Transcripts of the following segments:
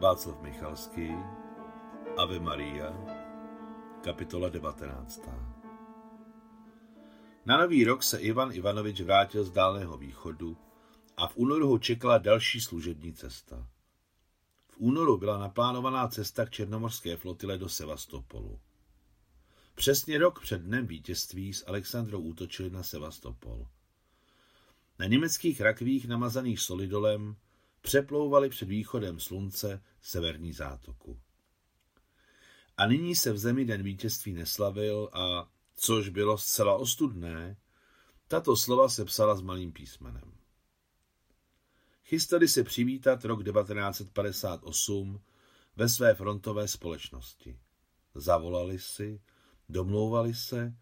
Václav Michalský, Ave Maria, kapitola 19. Na nový rok se Ivan Ivanovič vrátil z Dálného východu a v únoru ho čekala další služební cesta. V únoru byla naplánovaná cesta k černomorské flotile do Sevastopolu. Přesně rok před dnem vítězství s Alexandrou útočili na Sevastopol. Na německých rakvích namazaných solidolem přeplouvali před východem slunce severní zátoku. A nyní se v zemi den vítězství neslavil a, což bylo zcela ostudné, tato slova se psala s malým písmenem. Chystali se přivítat rok 1958 ve své frontové společnosti. Zavolali si, domlouvali se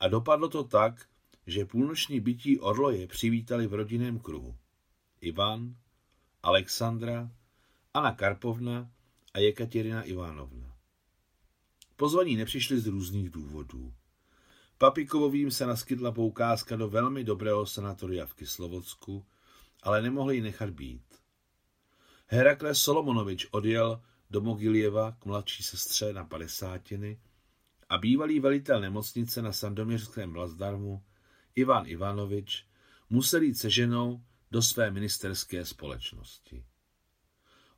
a dopadlo to tak, že půlnoční bytí orloje přivítali v rodinném kruhu. Ivan, Alexandra, Anna Karpovna a Jekatěrina Ivanovna. Pozvaní nepřišli z různých důvodů. Papikovovým se naskytla poukázka do velmi dobrého sanatoria v Kyslovodsku, ale nemohli ji nechat být. Herakles Solomonovič odjel do Mogiljeva k mladší sestře na padesátiny a bývalý velitel nemocnice na Sandoměřském Blazdarmu Ivan Ivanovič musel jít se ženou do své ministerské společnosti.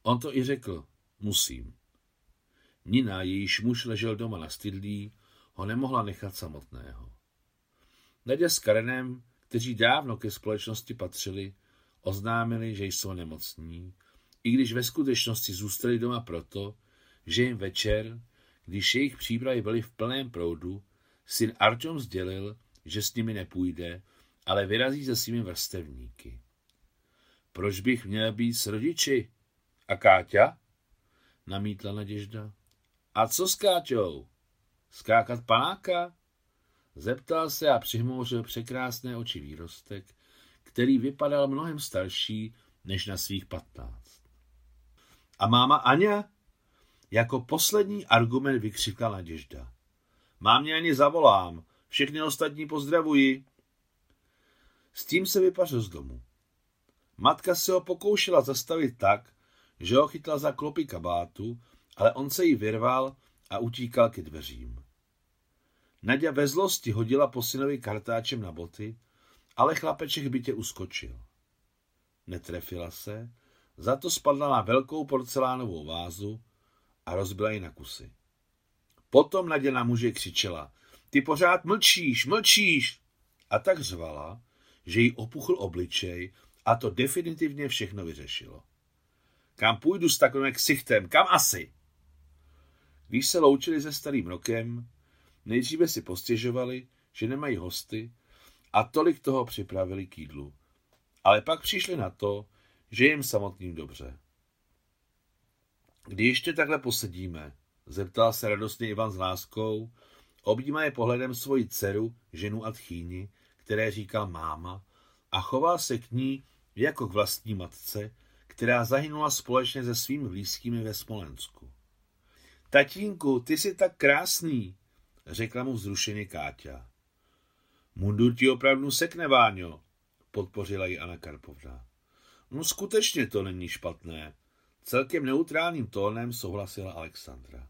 On to i řekl, musím. Nina, jejíž muž ležel doma na stydlí, ho nemohla nechat samotného. Nadě s Karenem, kteří dávno ke společnosti patřili, oznámili, že jsou nemocní, i když ve skutečnosti zůstali doma proto, že jim večer, když jejich přípravy byly v plném proudu, syn Artyom sdělil, že s nimi nepůjde, ale vyrazí se svými vrstevníky. Proč bych měl být s rodiči? A Káťa? Namítla Naděžda. A co s Káťou? Skákat panáka? Zeptal se a přihmouřil překrásné oči výrostek, který vypadal mnohem starší než na svých patnáct. A máma Aňa? Jako poslední argument vykřikla Naděžda. Mámě ani zavolám, všechny ostatní pozdravuji. S tím se vypařil z domu. Matka se ho pokoušela zastavit tak, že ho chytla za klopy kabátu, ale on se jí vyrval a utíkal ke dveřím. Nadia ve zlosti hodila po synovi kartáčem na boty, ale chlapeček bytě uskočil. Netrefila se, za to spadla na velkou porcelánovou vázu a rozbila ji na kusy. Potom Nadě na muže křičela, ty pořád mlčíš, mlčíš! A tak řvala, že jí opuchl obličej a to definitivně všechno vyřešilo. Kam půjdu s takovým ksichtem? Kam asi? Když se loučili se starým rokem, nejdříve si postěžovali, že nemají hosty a tolik toho připravili k jídlu. Ale pak přišli na to, že jim samotným dobře. Kdy ještě takhle posedíme? Zeptal se radostně Ivan s láskou, objímaje pohledem svoji dceru, ženu a tchýni, které říkal máma, a choval se k ní jako k vlastní matce, která zahynula společně se svými blízkými ve Smolensku. Tatínku, ty jsi tak krásný, řekla mu vzrušeně Káťa. Mundur ti opravdu sekne, Váňo, podpořila ji Anna Karpovna. No skutečně to není špatné. Celkem neutrálním tónem souhlasila Alexandra.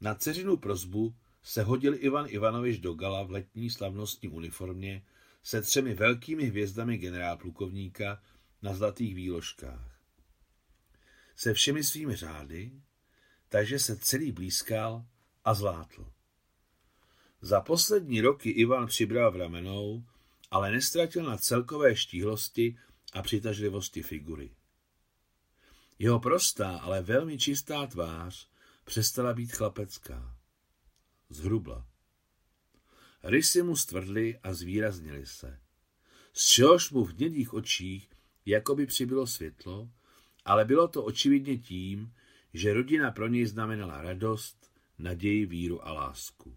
Na dceřinu prozbu se hodil Ivan Ivanovič do gala v letní slavnostní uniformě se třemi velkými hvězdami generálplukovníka na zlatých výložkách. Se všemi svými řády, takže se celý blízkal a zlátl. Za poslední roky Ivan přibral v ramenou, ale nestratil na celkové štíhlosti a přitažlivosti figury. Jeho prostá, ale velmi čistá tvář přestala být chlapecká. Zhrubla. Rysy mu stvrdly a zvýraznily se. Z čehož mu v hnědých očích jakoby přibylo světlo, ale bylo to očividně tím, že rodina pro něj znamenala radost, naději, víru a lásku.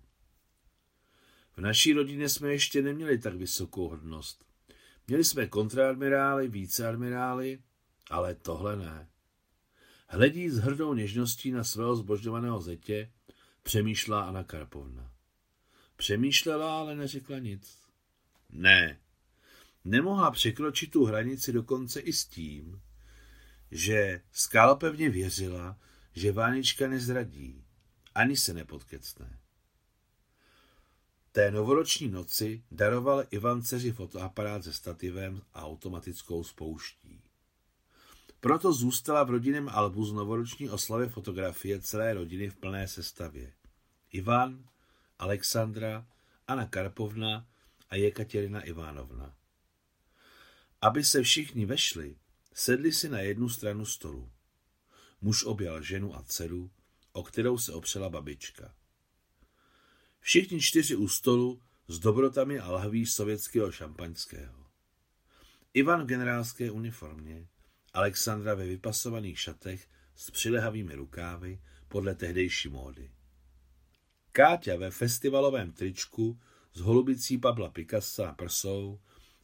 V naší rodině jsme ještě neměli tak vysokou hodnost. Měli jsme kontraadmirály, víceadmirály, ale tohle ne. Hledí s hrdou něžností na svého zbožňovaného zetě, přemýšlela Anna Karpovna. Přemýšlela, ale neřekla nic. Ne, nemohla překročit tu hranici dokonce i s tím, že skálopevně věřila, že Vánička nezradí, ani se nepodkecne. Té novoroční noci daroval Ivan dceři fotoaparát se stativem a automatickou spouští. Proto zůstala v rodinném albu z novoroční oslavy fotografie celé rodiny v plné sestavě. Ivan, Alexandra, Anna Karpovna a Jekatěrina Ivanovna. Aby se všichni vešli, sedli si na jednu stranu stolu. Muž objal ženu a dceru, o kterou se opřela babička. Všichni čtyři u stolu s dobrotami a lahví sovětského šampaňského. Ivan v generálské uniformě, Alexandra ve vypasovaných šatech s přilehavými rukávy podle tehdejší módy. Káťa ve festivalovém tričku s holubicí Pabla Picasso a prsou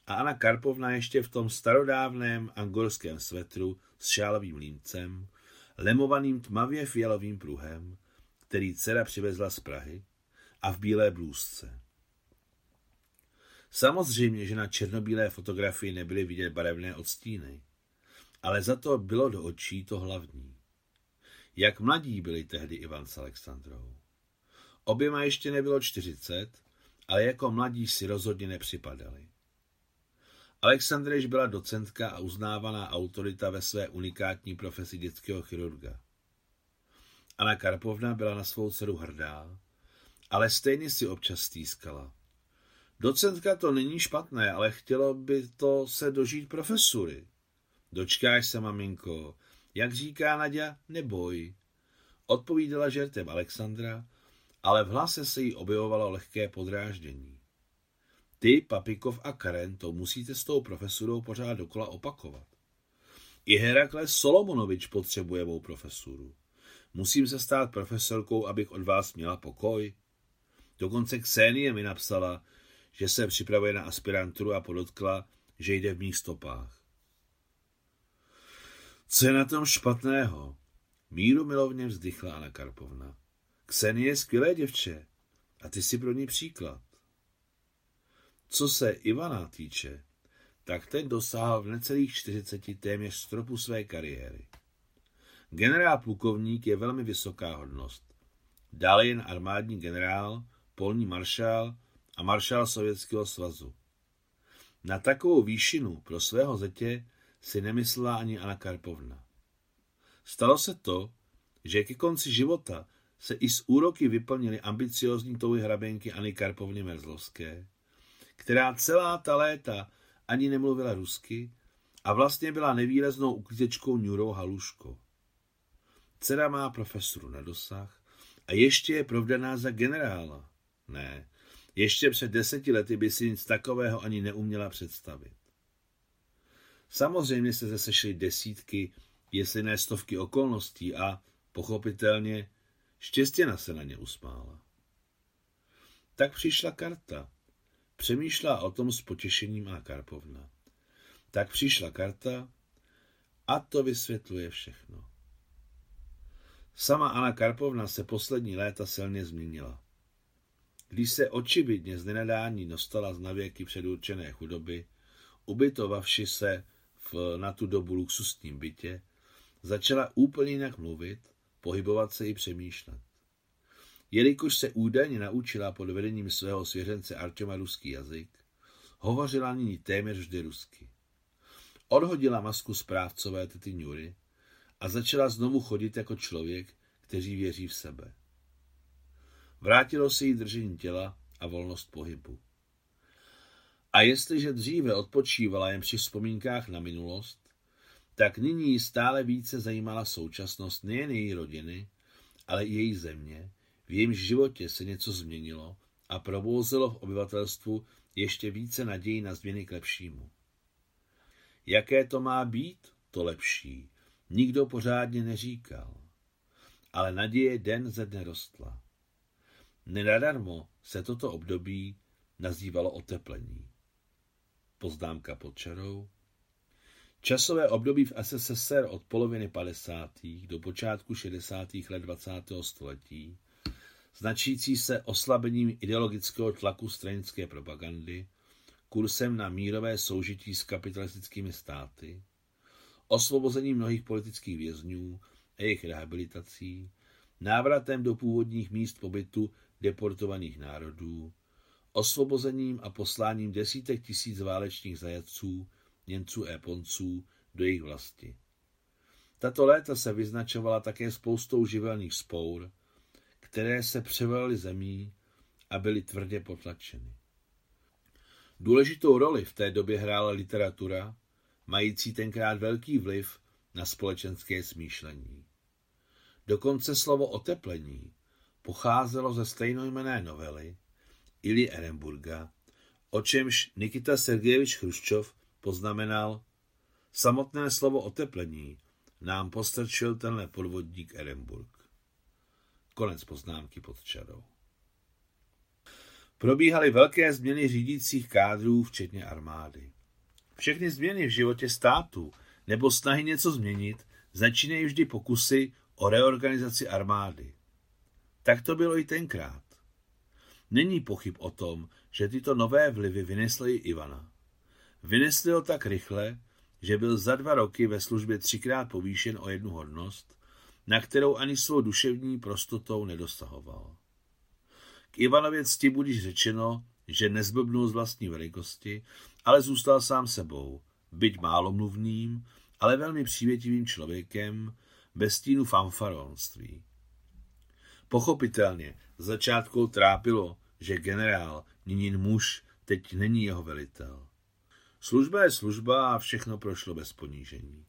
a Anna Karpovna ještě v tom starodávném angorském svetru s šálovým límcem, lemovaným tmavě fialovým pruhem, který dcera přivezla z Prahy, a v bílé blůzce. Samozřejmě, že na černobílé fotografii nebyly vidět barevné odstíny, ale za to bylo do očí to hlavní. Jak mladí byli tehdy Ivan s Alexandrou. Oběma ještě nebylo čtyřicet, ale jako mladí si rozhodně nepřipadali. Alexandra již byla docentka a uznávaná autorita ve své unikátní profesi dětského chirurga. Anna Karpovna byla na svou dceru hrdá ale stejně si občas stýskala. Docentka to není špatné, ale chtělo by to se dožít profesury. Dočkáš se, maminko. Jak říká Nadia, neboj. Odpovídala žertem Alexandra, ale v hlase se jí objevovalo lehké podráždění. Ty, Papikov a Karen to musíte s tou profesurou pořád dokola opakovat. I Herakles Solomonovič potřebuje mou profesuru. Musím se stát profesorkou, abych od vás měla pokoj. Dokonce Ksenie mi napsala, že se připravuje na aspiranturu a podotkla, že jde v mých stopách. Co je na tom špatného? Míru milovně vzdychla Anna Karpovna. Ksenie je skvělé děvče a ty si pro ní příklad. Co se Ivana týče, tak ten dosáhl v necelých 40 téměř stropu své kariéry. Generál plukovník je velmi vysoká hodnost. Dále jen armádní generál, polní maršál a maršál Sovětského svazu. Na takovou výšinu pro svého zetě si nemyslela ani Anna Karpovna. Stalo se to, že ke konci života se i z úroky vyplnily ambiciozní touhy hraběnky Anny Karpovny Merzlovské, která celá ta léta ani nemluvila rusky a vlastně byla nevýraznou uklízečkou Ňurou Haluško. Dcera má profesoru na dosah a ještě je provdaná za generála. Ne, ještě před deseti lety by si nic takového ani neuměla představit. Samozřejmě se zesešly desítky, jestli ne stovky okolností a, pochopitelně, štěstěna se na ně usmála. Tak přišla karta. Přemýšlela o tom s potěšením a Karpovna. Tak přišla karta a to vysvětluje všechno. Sama Anna Karpovna se poslední léta silně změnila. Když se očividně z nenadání dostala z navěky předurčené chudoby, ubytovavši se v na tu dobu luxusním bytě, začala úplně jinak mluvit, pohybovat se i přemýšlet. Jelikož se údajně naučila pod vedením svého svěřence Arčoma ruský jazyk, hovořila nyní téměř vždy rusky. Odhodila masku správcové tety Ňury a začala znovu chodit jako člověk, který věří v sebe. Vrátilo se jí držení těla a volnost pohybu. A jestliže dříve odpočívala jen při vzpomínkách na minulost, tak nyní stále více zajímala současnost nejen její rodiny, ale i její země, v jejímž životě se něco změnilo a probouzelo v obyvatelstvu ještě více naději na změny k lepšímu. Jaké to má být, to lepší, nikdo pořádně neříkal. Ale naděje den ze dne rostla. Nenadarmo se toto období nazývalo oteplení. Poznámka pod čarou. Časové období v SSSR od poloviny 50. do počátku 60. let 20. století, značící se oslabením ideologického tlaku stranické propagandy, kursem na mírové soužití s kapitalistickými státy, osvobození mnohých politických vězňů a jejich rehabilitací, návratem do původních míst pobytu deportovaných národů, osvobozením a posláním desítek tisíc válečných zajatců, Němců a Japonců do jejich vlasti. Tato léta se vyznačovala také spoustou živelných spour, které se převalaly zemí a byly tvrdě potlačeny. Důležitou roli v té době hrála literatura, mající tenkrát velký vliv na společenské smýšlení. Dokonce slovo oteplení pocházelo ze stejnojmené novely Ili Ehrenburga, o čemž Nikita Sergejevič Chruščov poznamenal, samotné slovo oteplení nám postrčil tenhle podvodník Ehrenburg. Konec poznámky pod čarou. Probíhaly velké změny řídících kádrů, včetně armády. Všechny změny v životě státu nebo snahy něco změnit začínají vždy pokusy o reorganizaci armády. Tak to bylo i tenkrát. Není pochyb o tom, že tyto nové vlivy vynesly i Ivana. Vynesli ho tak rychle, že byl za dva roky ve službě třikrát povýšen o jednu hodnost, na kterou ani svou duševní prostotou nedosahoval. K Ivanově cti budíš řečeno, že nezblbnul z vlastní velikosti, ale zůstal sám sebou, byť málomluvným, ale velmi přívětivým člověkem, bez stínu fanfaronství. Pochopitelně, začátku trápilo, že generál, nyní muž, teď není jeho velitel. Služba je služba a všechno prošlo bez ponížení.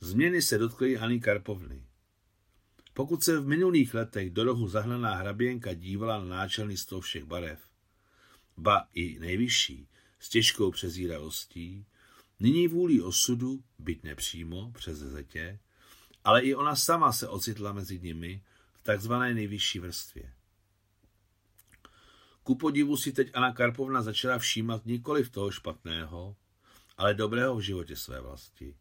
Změny se dotkly Ani Karpovny. Pokud se v minulých letech do rohu zahnaná hraběnka dívala na náčelnictvo všech barev, ba i nejvyšší, s těžkou přezíravostí, nyní vůlí osudu, byť nepřímo, přes zetě, ale i ona sama se ocitla mezi nimi v takzvané nejvyšší vrstvě. Ku podivu si teď Anna Karpovna začala všímat nikoli v toho špatného, ale dobrého v životě své vlasti.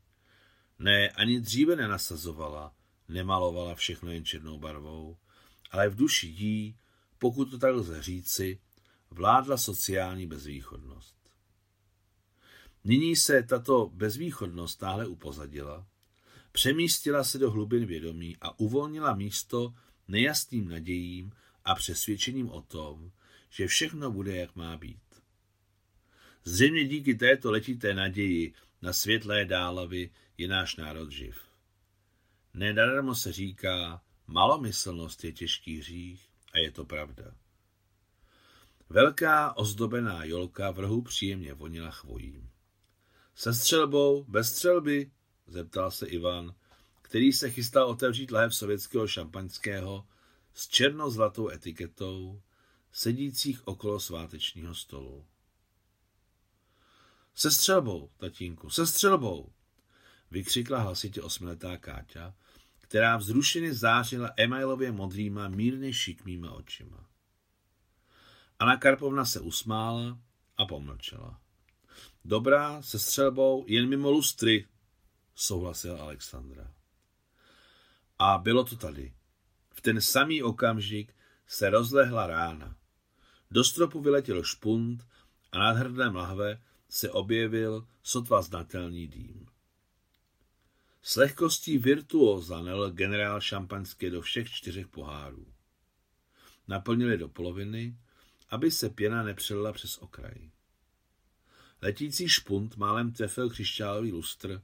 Ne, ani dříve nenasazovala, nemalovala všechno jen černou barvou, ale v duši jí, pokud to tak lze říci, vládla sociální bezvýchodnost. Nyní se tato bezvýchodnost náhle upozadila, přemístila se do hlubin vědomí a uvolnila místo nejasným nadějím a přesvědčením o tom, že všechno bude, jak má být. Zřejmě díky této letité naději na světlé dálavy je náš národ živ. Nedarmo se říká, malomyslnost je těžký hřích a je to pravda. Velká ozdobená jolka v rohu příjemně vonila chvojím. Se střelbou, bez střelby, zeptal se Ivan, který se chystal otevřít lahev sovětského šampaňského s černozlatou etiketou, sedících okolo svátečního stolu. Se střelbou, tatínku, se střelbou, vykřikla hlasitě osmiletá Káťa, která vzrušeně zářila emailově modrýma, mírně šikmýma očima. Anna Karpovna se usmála a pomlčela. Dobrá, se střelbou, jen mimo lustry, souhlasil Alexandra. A bylo to tady. V ten samý okamžik se rozlehla rána. Do stropu vyletěl špunt a nad hrdem lahve se objevil sotva znatelný dým. S lehkostí virtuóza nel generál šampaňské do všech čtyřech pohárů. Naplnili do poloviny, aby se pěna nepřelila přes okraj. Letící špunt málem trefil křišťálový lustr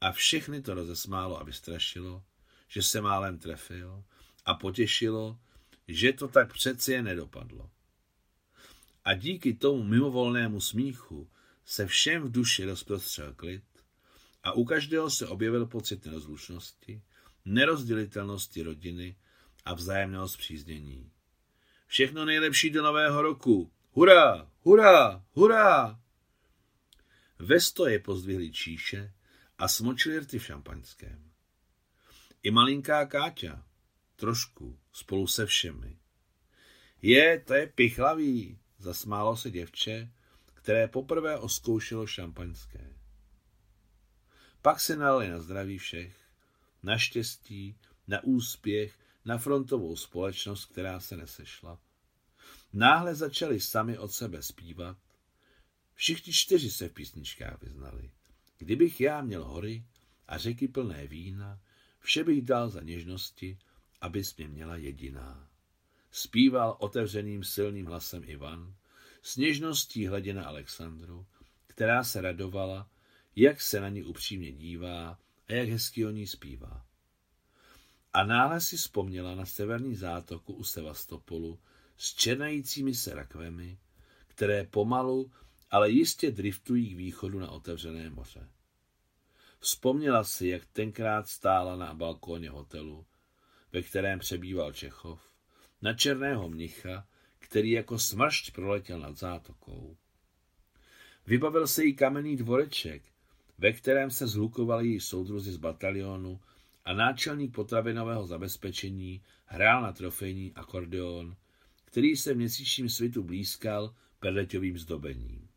a všechny to rozesmálo a vystrašilo, že se málem trefil a potěšilo, že to tak přeci je nedopadlo. A díky tomu mimovolnému smíchu se všem v duši rozprostřel klid a u každého se objevil pocit nerozlučnosti, nerozdělitelnosti rodiny a vzájemného zpříznění. Všechno nejlepší do nového roku. Hurá, hurá, hurá! Ve stoje pozdvihli číše a smočili rty v šampaňském. I malinká Káťa, trošku, spolu se všemi. Je, to je pichlavý, zasmálo se děvče, které poprvé oskoušelo šampaňské. Pak se nalili na zdraví všech, na štěstí, na úspěch, na frontovou společnost, která se nesešla. Náhle začali sami od sebe zpívat. Všichni čtyři se v písničkách vyznali. Kdybych já měl hory a řeky plné vína, vše bych dal za něžnosti, abys mě měla jediná. Zpíval otevřeným silným hlasem Ivan, s něžností hledě na Alexandru, která se radovala, jak se na ní upřímně dívá a jak hezky o ní zpívá. A náhle si vzpomněla na severní zátoku u Sevastopolu s černajícími se rakvemi, které pomalu, ale jistě driftují k východu na otevřené moře. Vzpomněla si, jak tenkrát stála na balkóně hotelu, ve kterém přebýval Čechov, na černého mnicha, který jako smršť proletěl nad zátokou. Vybavil se jí kamenný dvoreček, ve kterém se zhlukovali její soudruzi z batalionu a náčelník potravinového zabezpečení hrál na trofejní akordeon, který se v měsíčním svitu blízkal perleťovým zdobením.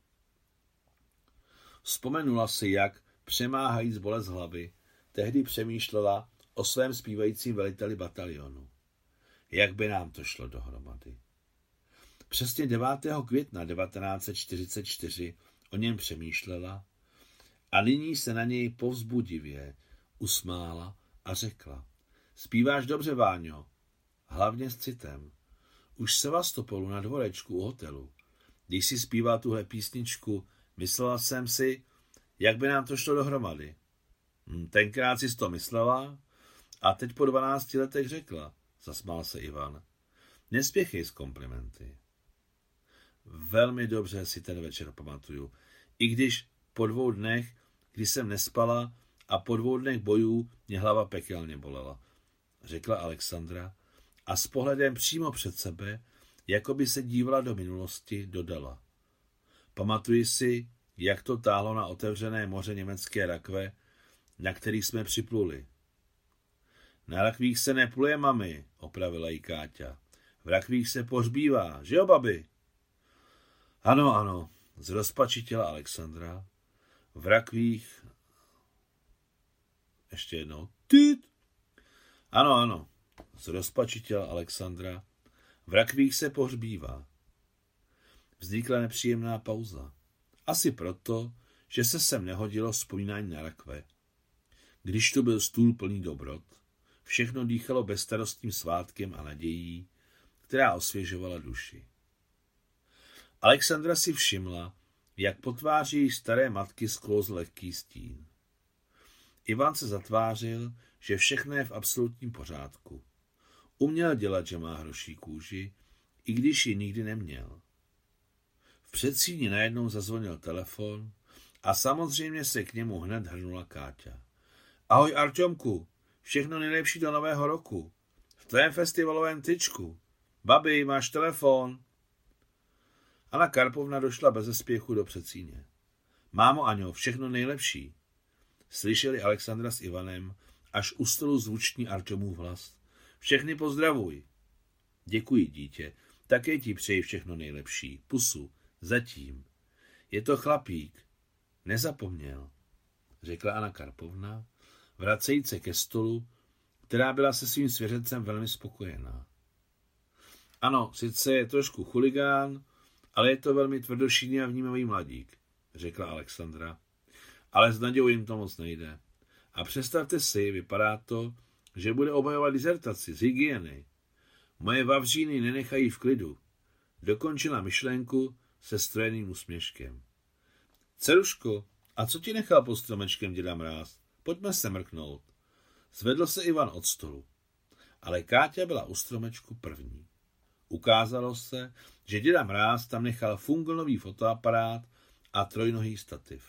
Vzpomenula si, jak, přemáhajíc bolest hlavy, tehdy přemýšlela o svém zpívajícím veliteli batalionu. Jak by nám to šlo dohromady? Přesně 9. května 1944 o něm přemýšlela a nyní se na něj povzbudivě usmála a řekla. Zpíváš dobře, Váňo, hlavně s citem. Už se vás topolu na dvorečku u hotelu. Když si zpíval tuhle písničku, myslela jsem si, jak by nám to šlo dohromady. Hm, tenkrát si to myslela a teď po 12 letech řekla, zasmál se Ivan. Nespěchej s komplimenty. Velmi dobře si ten večer pamatuju. I když po dvou dnech, kdy jsem nespala a po dvou dnech bojů mě hlava pekelně bolela, řekla Alexandra a s pohledem přímo před sebe, jako by se dívala do minulosti, dodala. Pamatuji si, jak to táhlo na otevřené moře německé rakve, na který jsme připluli. Na rakvích se nepluje, mami, opravila jí Káťa. V rakvích se pohřbívá, že jo, babi? Ano, ano, zrozpačitila Alexandra. V rakvích... Ještě jednou. Tyt. Ano, ano, zrozpačitila Alexandra. V rakvích se pohřbívá. Vznikla nepříjemná pauza. Asi proto, že se sem nehodilo vzpomínání na rakve. Když tu byl stůl plný dobrot, všechno dýchalo bezstarostním svátkem a nadějí, která osvěžovala duši. Alexandra si všimla, jak po tváři staré matky sklouzl lehký stín. Ivan se zatvářil, že všechno je v absolutním pořádku. Uměl dělat, že má hroší kůži, i když ji nikdy neměl. V předsíni najednou zazvonil telefon a samozřejmě se k němu hned hrnula Káťa. Ahoj Arťomku, všechno nejlepší do nového roku. V tvém festivalovém tyčku. Babi, máš telefon? Anna Karpovna došla bez spěchu do předsíně. Mámo Aňo, všechno nejlepší. Slyšeli Alexandra s Ivanem, až u stolu zvuční Arčomův hlas. Všechny pozdravuj. Děkuji, dítě. Také ti přeji všechno nejlepší. Pusu. Zatím. Je to chlapík. Nezapomněl, řekla Anna Karpovna, vracejíc se ke stolu, která byla se svým svěřencem velmi spokojená. Ano, sice je trošku chuligán, ale je to velmi tvrdošíný a vnímavý mladík, řekla Alexandra. Ale s Nadějou jim to moc nejde. A představte si, vypadá to, že bude obhajovat dizertaci z hygieny. Moje vavříny nenechají v klidu. Dokončila myšlenku se strojeným úsměškem. Ceruško, a co ti nechal pod stromečkem děda mráz? Pojďme se mrknout. Zvedl se Ivan od stolu. Ale Káťa byla u stromečku první. Ukázalo se, že děda Mráz tam nechal fungonový fotoaparát a trojnohý stativ.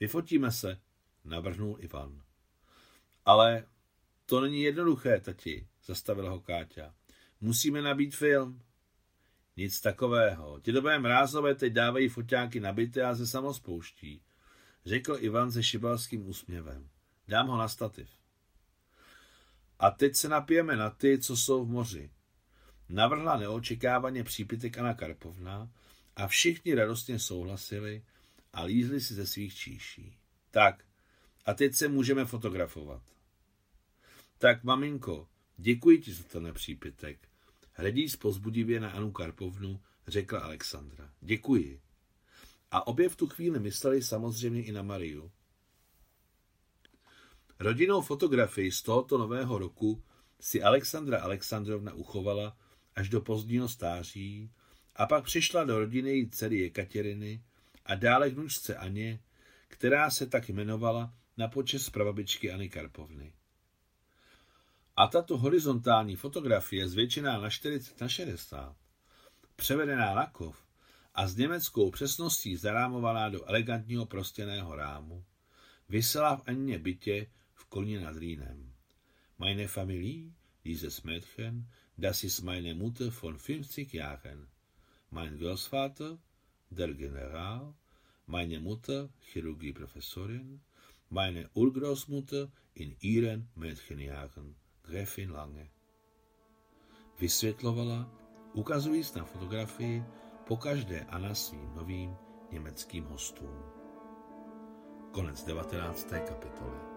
Vyfotíme se, navrhnul Ivan. Ale to není jednoduché, tati, zastavila ho Káťa. Musíme nabít film. Nic takového. Dědové mrázové teď dávají foťáky nabité a se samospouští, řekl Ivan se šibalským úsměvem. Dám ho na stativ. A teď se napijeme na ty, co jsou v moři. Navrhla neočekávaně přípitek Anna Karpovna a všichni radostně souhlasili a lízli si ze svých číší. Tak, a teď se můžeme fotografovat. Tak, maminko, děkuji ti za ten přípitek. Hledí pozbudivě na Anu Karpovnu, řekla Alexandra. Děkuji. A obě v tu chvíli mysleli samozřejmě i na Mariu. Rodinnou fotografii z tohoto nového roku si Alexandra Alexandrovna uchovala až do pozdního stáří a pak přišla do rodiny její dcery Jekateriny a dále k nučce Aně, která se tak jmenovala na počest prababičkyAny Karpovny. A tato horizontální fotografie zvětšená na 40 na 60, převedená na kov a s německou přesností zarámovaná do elegantního prostěného rámu, vysela v Anně bytě v Kolně nad Rýnem. Meine Familie, dieses Mädchen, das ist meine Mutter von 50 Jahren. Mein Großvater, der General, meine Mutter, Chirurgie-Professorin, meine Urgroßmutter in ihren Mädchenjahren, Gräfin Lange. Vysvětlovala, ukazujíc na fotografii pokaždé Anna svým novým německým hostům. Konec 19. kapitoly.